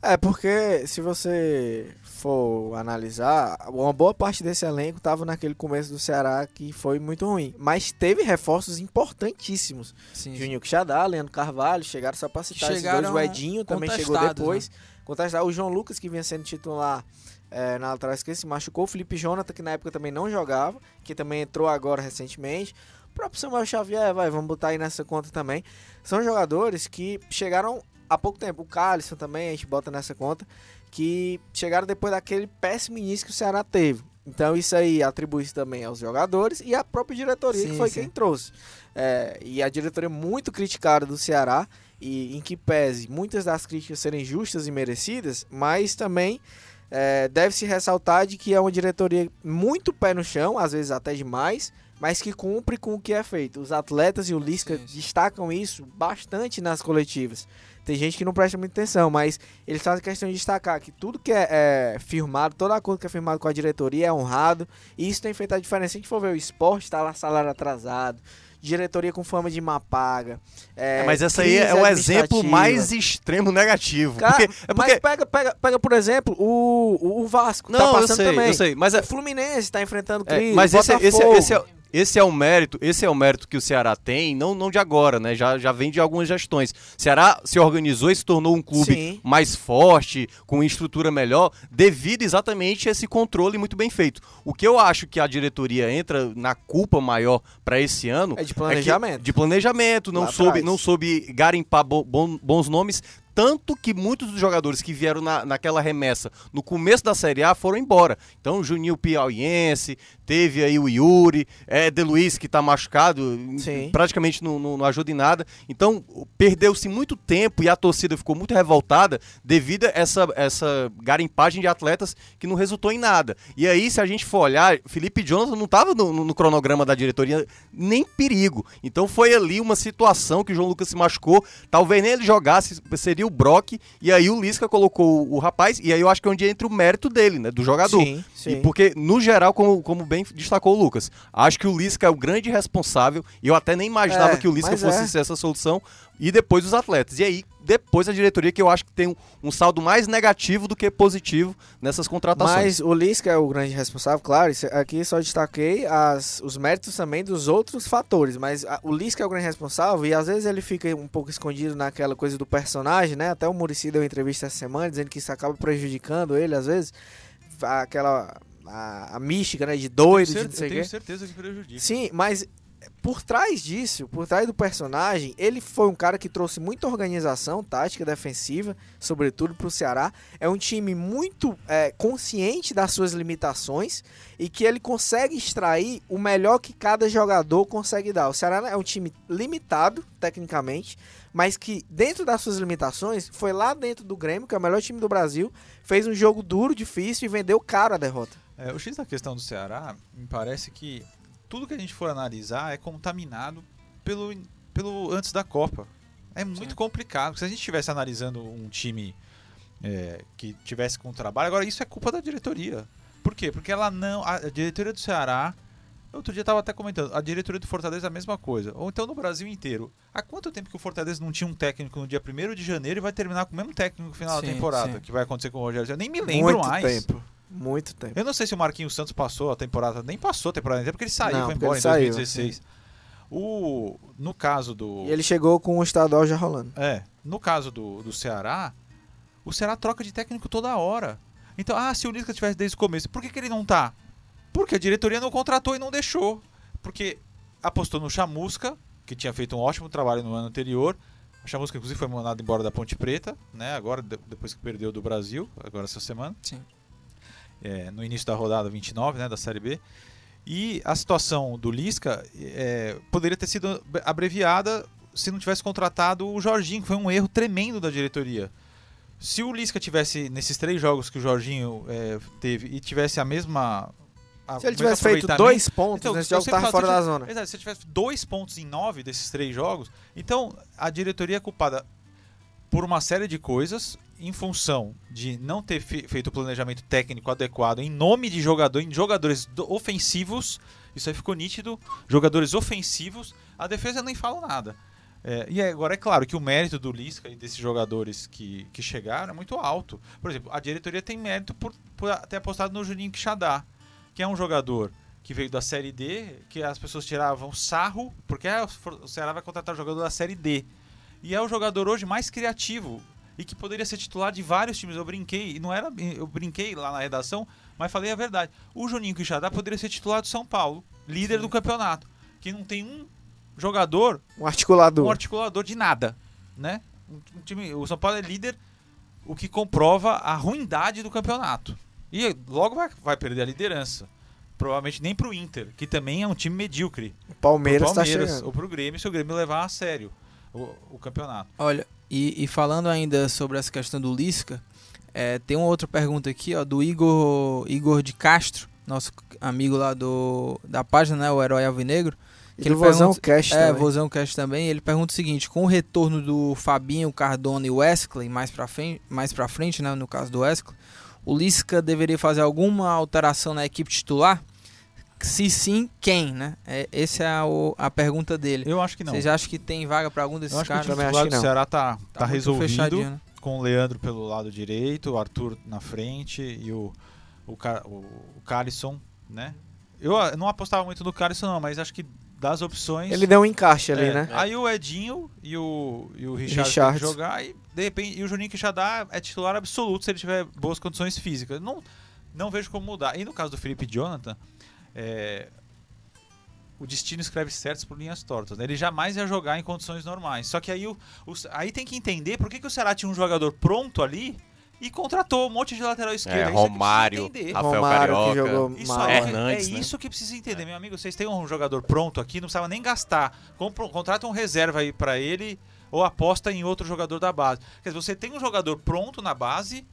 É, porque se você for analisar, uma boa parte desse elenco estava naquele começo do Ceará que foi muito ruim. Mas teve reforços importantíssimos. Sim, Juninho Quixadá, Leandro Carvalho, chegaram só pra citar esses Chegaram dois. O Edinho também chegou contestados, depois. Contestar o João Lucas, que vinha sendo titular é, na lateral esquerda, se machucou. O Felipe Jonathan, que na época também não jogava, que também entrou agora recentemente. O próprio Samuel Xavier, vai, vamos botar aí nessa conta também. São jogadores que chegaram há pouco tempo. O Calisson também, a gente bota nessa conta, que chegaram depois daquele péssimo início que o Ceará teve. Então isso aí atribui-se também aos jogadores e à própria diretoria, que Sim, foi sim. quem trouxe. É, e a diretoria muito criticada do Ceará, e em que pese muitas das críticas serem justas e merecidas, mas também é, deve-se ressaltar de que é uma diretoria muito pé no chão, às vezes até demais, mas que cumpre com o que é feito. Os atletas e o Lisca destacam isso bastante nas coletivas. Tem gente que não presta muita atenção, mas eles fazem questão de destacar que tudo que é, é firmado, todo acordo que é firmado com a diretoria é honrado, e isso tem feito a diferença. Se a gente for ver o esporte, tá lá salário atrasado, diretoria com fama de má paga. é, É, mas essa aí é o exemplo mais extremo negativo. Cara, porque, é Mas porque. pega, pega, pega, por exemplo, o, o- Vasco. tá Não, eu passando sei, também. eu sei. Mas é, O Fluminense tá enfrentando É, crise. mas esse, esse, esse, é, esse é o mérito, esse é o mérito que o Ceará tem, não, não de agora, né? Já, já vem de algumas gestões. O Ceará se organizou e se tornou um clube Sim. mais forte, com estrutura melhor, devido exatamente a esse controle muito bem feito. O que eu acho que a diretoria entra na culpa maior para esse ano É de é que- planejamento. de planejamento, não Lá soube, atrás. não soube garimpar bo- bons nomes. Tanto que muitos dos jogadores que vieram na, naquela remessa no começo da Série A foram embora. Então, o Juninho Piauiense, teve aí o Yuri, é, De Luiz que tá machucado, Sim. praticamente não, não- não ajuda em nada. Então, perdeu-se muito tempo e a torcida ficou muito revoltada devido a essa, essa garimpagem de atletas que não resultou em nada. E aí, se a gente for olhar, Felipe Jonathan não estava no, no- no cronograma da diretoria nem perigo. Então foi ali uma situação que o João Lucas se machucou. Talvez nem ele jogasse, seria o Brock. E aí o Lisca colocou o, rapaz. E aí eu acho que é onde entra o mérito dele, né? Do jogador. Sim, sim. E porque, no geral, como, como bem destacou o Lucas, acho que o Lisca é o grande responsável. E eu até nem imaginava É, que o Lisca fosse é. ser essa solução. E depois os atletas. E aí, depois a diretoria, que eu acho que tem um, um saldo mais negativo do que positivo nessas contratações. Mas o Lisca é o grande responsável, claro. isso- Aqui só destaquei as, os méritos também dos outros fatores. Mas a- o Lisca é o grande responsável e às vezes ele fica um pouco escondido naquela coisa do personagem, né? Até o Muricy deu uma entrevista essa semana dizendo que isso acaba prejudicando ele, às vezes. Aquela. A, a mística, né? De doido, de eu não sei o tenho quê. certeza que prejudica. Sim, mas por trás disso, por trás do personagem, ele foi um cara que trouxe muita organização tática defensiva, sobretudo para o Ceará. É um time muito é, consciente das suas limitações e que ele consegue extrair o melhor que cada jogador consegue dar. O Ceará é um time limitado, tecnicamente, mas que dentro das suas limitações, foi lá dentro do Grêmio, que é o melhor time do Brasil, fez um jogo duro, difícil e vendeu caro a derrota. É, o X da questão do Ceará, me parece que tudo que a gente for analisar é contaminado pelo, pelo antes da Copa. É muito complicado. Se a gente estivesse analisando um time é, que tivesse com trabalho, agora isso é culpa da diretoria. Por quê? Porque ela não. A diretoria do Ceará Outro dia estava até comentando, a diretoria do Fortaleza é a mesma coisa. Ou então no Brasil inteiro. Há quanto tempo que o Fortaleza não tinha um técnico no dia 1 de janeiro e vai terminar com o mesmo técnico no final Sim, da temporada? sim. Que vai acontecer com o Rogério. Eu nem me lembro Muito mais. tempo. Muito tempo. Eu não sei se o Marquinhos Santos passou a temporada. Nem passou a temporada inteira, porque ele saiu, Não, foi embora em saiu, 2016. O, no caso do. E ele chegou com o estadual já rolando. É, no caso do, do Ceará, o Ceará troca de técnico toda hora. Então, ah, se o Lisca tivesse desde o começo, por que, que ele não tá? Porque a diretoria não contratou e não deixou. Porque apostou no Chamusca, que tinha feito um ótimo trabalho no ano anterior. A Chamusca, inclusive, foi mandado embora da Ponte Preta, né? Agora, de- depois que perdeu do Brasil, agora essa semana. Sim. É, no início da rodada 29, né, da Série B. E a situação do Lisca é, poderia ter sido abreviada se não tivesse contratado o Jorginho, que foi um erro tremendo da diretoria. Se o Lisca tivesse, nesses três jogos que o Jorginho é, teve, e tivesse a mesma. a- Se ele tivesse feito dois pontos Então, nesse jogo, sempre tava falo, fora se da zona. Exato, se você tivesse dois pontos em nove desses três jogos, então a diretoria é culpada por uma série de coisas em função de não ter fe- feito o planejamento técnico adequado em nome de jogador, em jogadores do- ofensivos, isso aí ficou nítido, jogadores ofensivos, a defesa nem falo nada. É, e agora é claro que o mérito do Lisca e desses jogadores que, que chegaram é muito alto. Por exemplo, a diretoria tem mérito por, por ter apostado no Juninho Quixadá, que é um jogador que veio da Série D, que as pessoas tiravam sarro, porque ah, o Ceará vai contratar jogador da Série D. E é o jogador hoje mais criativo e que poderia ser titular de vários times. Eu brinquei, e não era, eu brinquei lá na redação, mas falei a verdade. O Juninho Quixadá poderia ser titular do São Paulo, líder do campeonato, que não tem um jogador Um articulador. um articulador de nada, né? Um, um time, o São Paulo é líder, o que comprova a ruindade do campeonato. E logo vai, vai perder a liderança. Provavelmente nem pro Inter, que também é um time medíocre. O Palmeiras, pro Palmeiras tá chegando. ou pro Grêmio, se o Grêmio levar a sério o, o campeonato. Olha, e, e falando ainda sobre essa questão do Lisca, é, tem uma outra pergunta aqui, ó, do Igor, Igor de Castro, nosso amigo lá do, da página, né, o Herói Alvinegro. E que do ele Vozão pergunta- Cash É, também. Vozão Cash também. Ele pergunta o seguinte: com o retorno do Fabinho, Cardona e Wesley mais pra frente, mais pra frente né, no caso do Wesley, o Lisca deveria fazer alguma alteração na equipe titular? Se sim, quem, né? É, essa é a, o- a pergunta dele. Eu acho que não. Vocês acham que tem vaga pra algum desses Eu acho que o caras? time titular que do não. Ceará tá, tá, muito resolvido. né? com o Leandro pelo lado direito, o Arthur na frente e o, o, o, o Calisson, né? Eu ah, não apostava muito no Calisson não, mas acho que das opções... Ele deu um encaixe ali, É, né? Aí o Edinho e o, e o Richard que jogar e de repente e o Juninho Quixadá é titular absoluto se ele tiver boas condições físicas. Não, não vejo como mudar. E no caso do Felipe Jonathan, é, o destino escreve certos por linhas tortas. né? Ele jamais ia jogar em condições normais. Só que aí, o, o- aí tem que entender por que, que o Ceará tinha um jogador pronto ali e contratou um monte de lateral esquerdo. É, Isso que precisa Romário. Rafael Romário que Carioca. jogou Isso mal. aí, Hernandes, é né? isso que precisa entender, meu amigo. Vocês têm um jogador pronto aqui, não precisava nem gastar. Compra, contrata um reserva aí pra ele ou aposta em outro jogador da base. Quer dizer, você tem um jogador pronto na base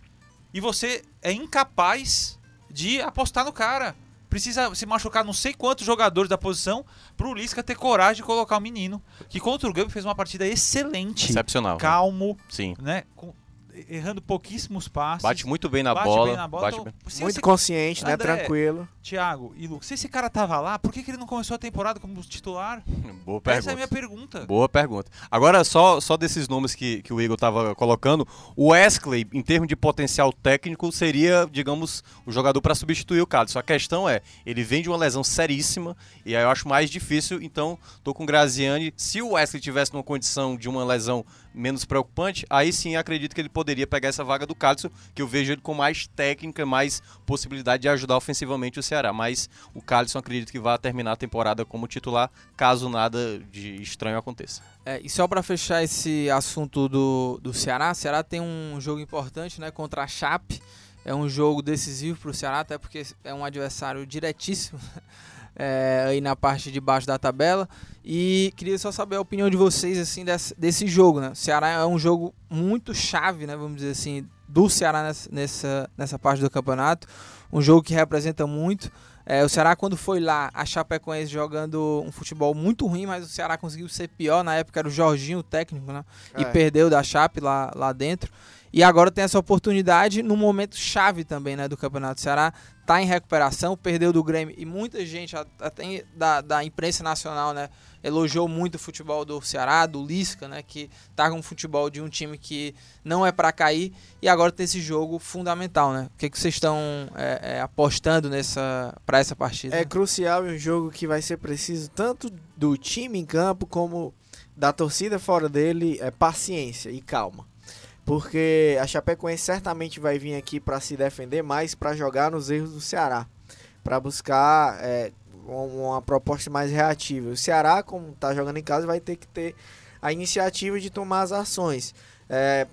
e você é incapaz de apostar no cara. Precisa se machucar não sei quantos jogadores da posição pro Lisca ter coragem de colocar o menino. Que contra o Gambit fez uma partida excelente. Excepcional. Calmo, Sim. né? Com- errando pouquíssimos passes. Bate muito bem na bate bola. bem na bola. bate Então, bem. Muito esse consciente, né? André, Tranquilo. Thiago e Lucas, se esse cara tava lá, por que, que ele não começou a temporada como titular? Boa Essa é a pergunta. minha pergunta. Boa pergunta. Agora, só, só desses nomes que, que o Igor estava colocando, o Wesley, em termos de potencial técnico, seria, digamos, o jogador para substituir o Cássio. A questão é, ele vem de uma lesão seríssima, e aí eu acho mais difícil, então tô com o Graziani. Se o Wesley tivesse numa condição de uma lesão menos preocupante, aí sim acredito que ele poderia pegar essa vaga do Cássio, que eu vejo ele com mais técnica, mais possibilidade de ajudar ofensivamente o Ceará. Mas o Cássio acredito que vai terminar a temporada como titular, caso nada de estranho aconteça. É, e só para fechar esse assunto do, do Ceará, o Ceará tem um jogo importante né, contra a Chape. É um jogo decisivo para o Ceará, até porque é um adversário diretíssimo é, aí na parte de baixo da tabela. E queria só saber a opinião de vocês assim desse, desse jogo. Né? O Ceará é um jogo muito chave, né, vamos dizer assim, do Ceará nessa, nessa, nessa parte do campeonato. Um jogo que representa muito. É, o Ceará, quando foi lá, a Chapecoense jogando um futebol muito ruim, mas o Ceará conseguiu ser pior. Na época era o Jorginho, o técnico, né? E É. perdeu da Chape lá, lá dentro. E agora tem essa oportunidade no momento chave também, né, do Campeonato do Ceará. Tá em recuperação, perdeu do Grêmio e muita gente, até da, da imprensa nacional, né, elogiou muito o futebol do Ceará, do Lisca, né, que tá com o futebol de um time que não é para cair e agora tem esse jogo fundamental, né? O que, que vocês estão é, é, apostando nessa para essa partida? É crucial e um jogo que vai ser preciso tanto do time em campo como da torcida fora dele, é paciência e calma porque a Chapecoense certamente vai vir aqui para se defender mais, para jogar nos erros do Ceará, para buscar é, uma proposta mais reativa. O Ceará, como está jogando em casa, vai ter que ter a iniciativa de tomar as ações. É,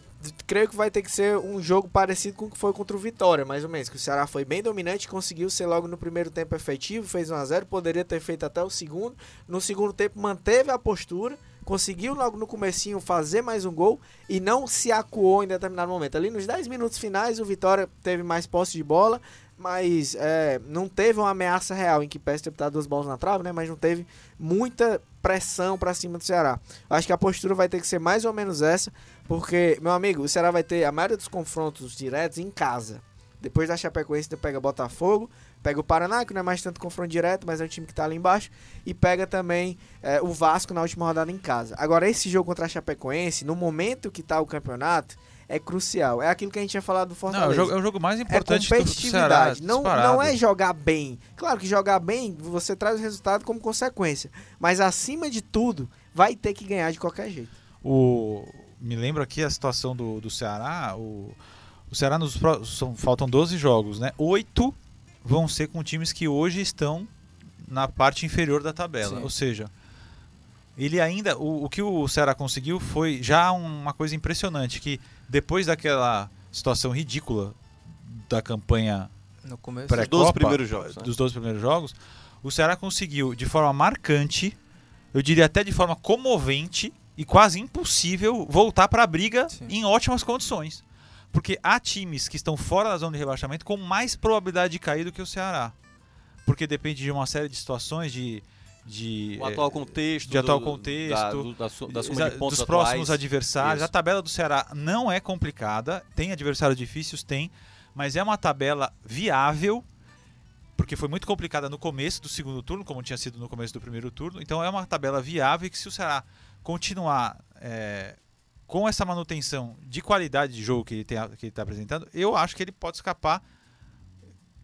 creio que vai ter que ser um jogo parecido com o que foi contra o Vitória, mais ou menos. Que o Ceará foi bem dominante, conseguiu ser logo no primeiro tempo efetivo, fez 1 a 0 poderia ter feito até o segundo. No segundo tempo manteve a postura conseguiu logo no comecinho fazer mais um gol e não se acuou em determinado momento. Ali nos 10 minutos finais, o Vitória teve mais posse de bola, mas é, não teve uma ameaça real em que Pérez teve duas bolas na trave, né? Mas não teve muita pressão para cima do Ceará. Acho que a postura vai ter que ser mais ou menos essa, porque, meu amigo, o Ceará vai ter a maioria dos confrontos diretos em casa. Depois da Chapecoense, pega Botafogo, Pega o Paraná, que não é mais tanto confronto direto, mas é um time que está ali embaixo. E pega também é, o Vasco na última rodada em casa. Agora, esse jogo contra a Chapecoense, no momento que está o campeonato, é crucial. É aquilo que a gente tinha falado do Fortaleza. Não, é o jogo, é o jogo mais importante é competitividade. do Ceará, não, não é jogar bem. Claro que jogar bem, você traz o resultado como consequência. Mas acima de tudo, vai ter que ganhar de qualquer jeito. O... Me lembro aqui a situação do, do Ceará. O, o Ceará nos são, faltam 12 jogos, né? Oito vão ser com times que hoje estão na parte inferior da tabela. Sim. Ou seja, ele ainda. O, o, que o Ceará conseguiu foi já uma coisa impressionante, que depois daquela situação ridícula da campanha no começo dos 12 primeiros jogos, né? dos 12 primeiros jogos, o Ceará conseguiu de forma marcante, eu diria até de forma comovente e quase impossível voltar para a briga Sim. em ótimas condições. Porque há times que estão fora da zona de rebaixamento com mais probabilidade de cair do que o Ceará. Porque depende de uma série de situações de. de o atual contexto. De atual contexto. Da, do, da, da soma de pontos dos próximos adversários. Isso. A tabela do Ceará não é complicada. Tem adversários difíceis? Tem. Mas é uma tabela viável porque foi muito complicada no começo do segundo turno, como tinha sido no começo do primeiro turno. Então é uma tabela viável que se o Ceará continuar é, com essa manutenção de qualidade de jogo que ele está apresentando, eu acho que ele pode escapar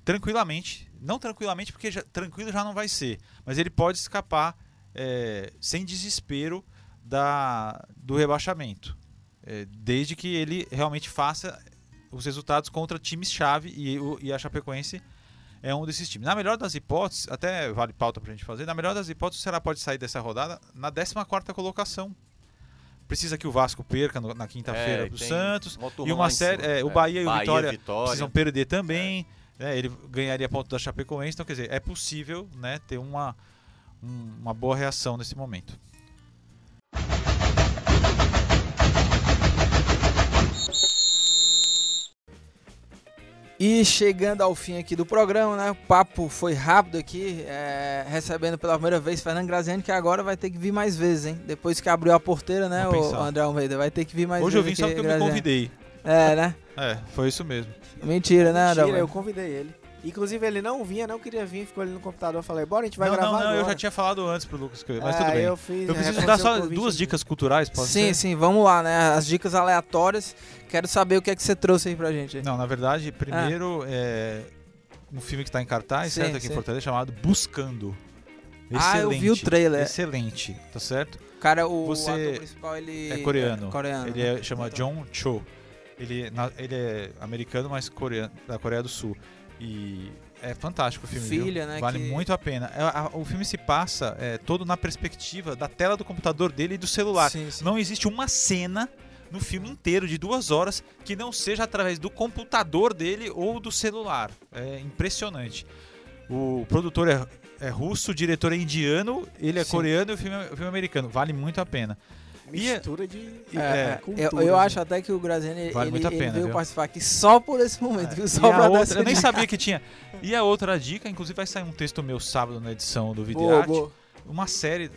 tranquilamente. Não tranquilamente, porque já, tranquilo já não vai ser, mas ele pode escapar é, sem desespero da, do rebaixamento. É, desde que ele realmente faça os resultados contra times-chave e, e a Chapecoense é um desses times. Na melhor das hipóteses, até vale pauta para a gente fazer, na melhor das hipóteses, o pode sair dessa rodada na 14 colocação precisa que o Vasco perca no, na quinta-feira é, do Santos. e uma série. É, o Bahia e o Vitória, Vitória, precisam perder também. É. Né, ele ganharia ponto da Chapecoense. Então, quer dizer, é possível né, ter uma, um, uma boa reação nesse momento. E chegando ao fim aqui do programa, né? O papo foi rápido aqui, é, recebendo pela primeira vez Fernando Graziani, que agora vai ter que vir mais vezes, hein? Depois que abriu a porteira, né, o André Almeida? Vai ter que vir mais Hoje vezes. Hoje eu vim só porque eu me convidei. É, né? É, foi isso mesmo. Mentira, né, André? Mentira, eu convidei ele. Inclusive, ele não vinha, não queria vir, ficou ali no computador. Eu falei, bora, a gente vai não, gravar. Não, não, agora. eu já tinha falado antes pro Lucas, mas é, tudo bem. Eu, fiz, eu preciso dar só duas dicas culturais, pode Sim, ser? sim, vamos lá, né? As dicas aleatórias. Quero saber o que é que você trouxe aí pra gente. Não, na verdade, primeiro ah. é um filme que está em cartaz, sim, certo? Aqui sim. em Fortaleza, chamado Buscando. Excelente. Ah, eu vi o trailer. Excelente, tá certo? Cara, o Você ator principal, ele... É coreano. É coreano. Ele é, chama John Cho. Ele, ele é americano, mas coreano, da Coreia do Sul. E é fantástico o filme. Filha, viu? né? Vale que... muito a pena. É, o filme se passa é, todo na perspectiva da tela do computador dele e do celular. Sim, sim. Não existe uma cena no filme inteiro de duas horas que não seja através do computador dele ou do celular. É impressionante. O produtor é, é russo, o diretor é indiano, ele é Sim. coreano e o filme, é, o filme é americano. Vale muito a pena. Mistura de é, é, cultura, eu, eu né? acho até que o Graziani vale ele, muito a pena, ele veio viu? participar aqui só por esse momento, é. viu? Só pra outra, Eu nem sabia que tinha. E a outra dica, inclusive vai sair um texto meu sábado na edição do Video boa, Arte, boa. uma série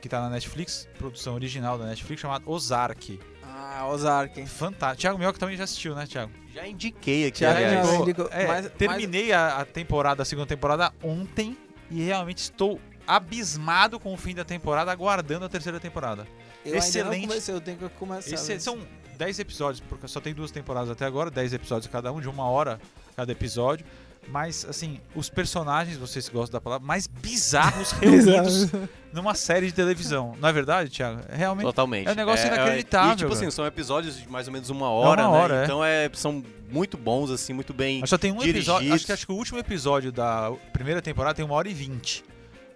que tá na Netflix, produção original da Netflix, chamada Ozark. Ah, Ozark. Fantástico. Thiago Mioca também já assistiu, né, Thiago? Já indiquei aqui, Thiago aliás. já Pô, indicou- é, mas- terminei A, a temporada, a segunda temporada ontem e realmente estou abismado com o fim da temporada, aguardando a terceira temporada. Eu ainda Excelente. não comecei, eu tenho que começar. Esse- são 10 episódios, porque só tem duas temporadas até agora, 10 episódios cada um, de uma hora cada episódio. Mas, assim, os personagens, vocês gostam da palavra, mais bizarros reunidos numa série de televisão. Não é verdade, Thiago? É Realmente. Totalmente. É um negócio inacreditável, E, tipo assim, são episódios de mais ou menos uma hora, uma né? hora, é. Então é, são muito bons, assim, muito bem. Mas só tem um episódio. dirigidos. Acho que, acho que o último episódio da primeira temporada tem uma hora e vinte.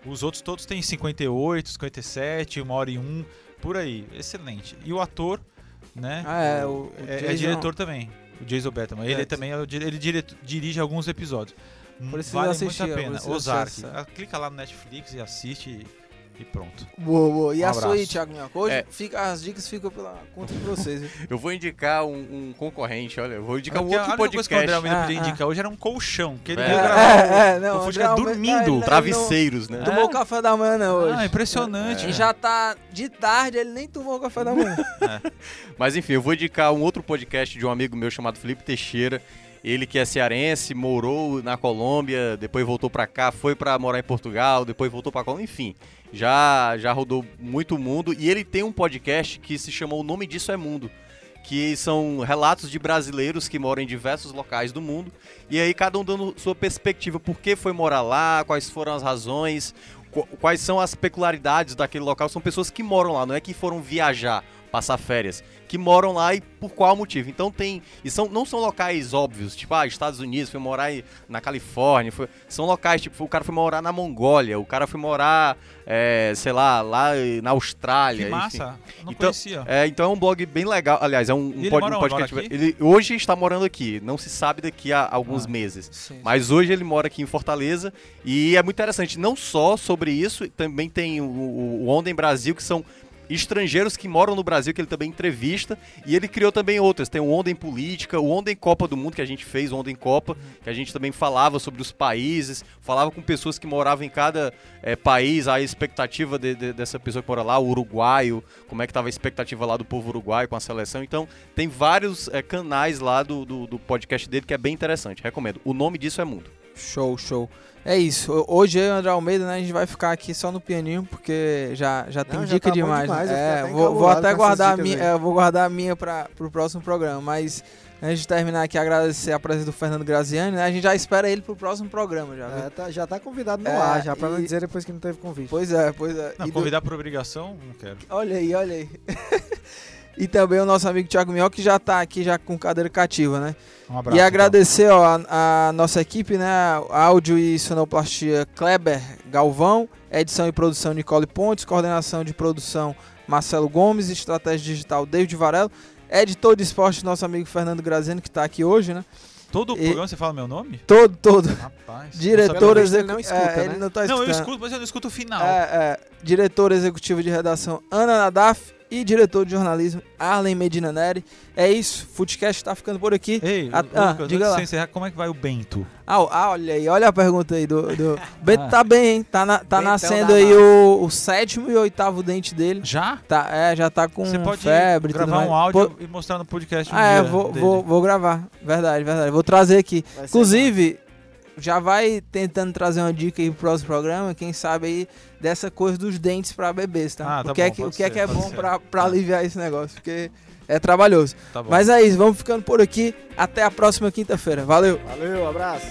Os outros todos têm 58, 57, uma hora e um, por aí. Excelente. E o ator, né? Ah, é, o, o é, é diretor também. O Jason Bateman. Ele Bateman. também é o ele direto- dirige alguns episódios. Precisa vale assistir, muito a pena. preciso Ozark. acessar. Ah, Clica lá no Netflix e assiste e, pronto. Boa, boa. E Um a sua aí, abraço. Thiago Minhoca? Hoje É. fica, as dicas ficam pela conta de vocês. viu? Eu vou indicar um, um concorrente, olha, eu vou indicar um Porque a outro única coisa que o André podcast. Almeida podia Ah, ah. indicar hoje era um colchão. Que ele É. É, é, não. o André Almeida- dormindo. é, Travesseiros, né? Tomou café da manhã, não, hoje. Ah, impressionante. E já tá de tarde, ele nem tomou café da manhã. Mas enfim, eu vou indicar um outro podcast de um amigo meu chamado Felipe Teixeira. Ele que é cearense, morou na Colômbia, depois voltou pra cá, foi pra morar em Portugal, depois voltou pra Colômbia, enfim. Já já rodou muito mundo e ele tem um podcast que se chama O Nome Disso é Mundo, que são relatos de brasileiros que moram em diversos locais do mundo e aí cada um dando sua perspectiva, por que foi morar lá, quais foram as razões, qu- quais são as peculiaridades daquele local. São pessoas que moram lá, não é que foram viajar, passar férias, que moram lá e por qual motivo. Então tem. E são, não são locais óbvios, tipo, ah, Estados Unidos, foi morar em- na Califórnia. foi- são locais, tipo, o cara foi morar na Mongólia, o cara foi morar, é, sei lá, lá na Austrália. Que enfim. massa. Não Então, conhecia. É, então é um blog bem legal. Aliás, é um, um pod- um podcast. Ele hoje está morando aqui. Não se sabe daqui a alguns Ah. meses. Sim. Mas hoje ele mora aqui em Fortaleza e é muito interessante, não só sobre isso, também tem o, o, o Onden Brasil, que são estrangeiros que moram no Brasil, que ele também entrevista, e ele criou também outras, tem o Onden Política, o Onden Copa do Mundo, que a gente fez, o Onden Copa, que a gente também falava sobre os países, falava com pessoas que moravam em cada eh, país, a expectativa de- de- dessa pessoa que mora lá, o uruguaio, como é que estava a expectativa lá do povo uruguaio com a seleção, então tem vários eh, canais lá do, do, do podcast dele que é bem interessante, recomendo. O nome disso é Mundo. Show, show. É isso. Ho- Hoje eu e o André Almeida, né, a gente vai ficar aqui só no pianinho, porque já, já tem Não, já dica tá demais. demais, eu fiquei é, até vou, vou até guardar a minha, é, eu vou guardar a minha para pro próximo programa, mas antes de terminar aqui, agradecer a presença do Fernando Graziani, né? A gente já espera ele pro próximo programa, já. É, tá- já tá convidado no É, ar, já pra não e- dizer depois que não teve convite. Pois é, pois é. Não, E do- convidar por obrigação, não quero. Olha aí, olha aí. e também o nosso amigo Thiago Minhoca, que já tá aqui já com cadeira cativa, né? Um abraço. E agradecer ó, a, a nossa equipe, né? Áudio e sonoplastia Kleber Galvão, edição e produção Nicole Pontes, coordenação de produção Marcelo Gomes, estratégia digital David Varelo, editor de esporte nosso amigo Fernando Graziano, que está aqui hoje, né? Todo o E- programa você fala meu nome? Todo, todo. Rapaz. Diretor executivo. não escuta, ele né? não tá Não, eu escuto, mas eu não escuto o final. É, é, diretor executivo de redação Ana Nadaf e diretor de jornalismo Arlen Medina Neri. É isso, Footcast tá ficando por aqui. Ei, Ah, Lucas, ah, diga lá. encerrar, como é que vai o Bento? Ah, ah, olha aí, olha a pergunta aí do. do... Bento Ah. tá bem, hein? Tá, na- tá nascendo aí o, o sétimo e oitavo dente dele. Já? Tá, é, já tá com Você pode febre e tudo gravar mais. um áudio Pô- e mostrar no podcast um Ah, é, vou, dele. vou, vou gravar. Verdade, verdade. Vou trazer aqui. Inclusive, já vai tentando trazer uma dica aí pro próximo programa, quem sabe aí, dessa coisa dos dentes pra bebês, tá? Ah, tá o que é bom, que, o que, é, ser, que é pode bom pra Tá. aliviar esse negócio, porque é trabalhoso. Tá bom. Mas é isso, vamos ficando por aqui. Até a próxima quinta-feira. Valeu! Valeu, abraço.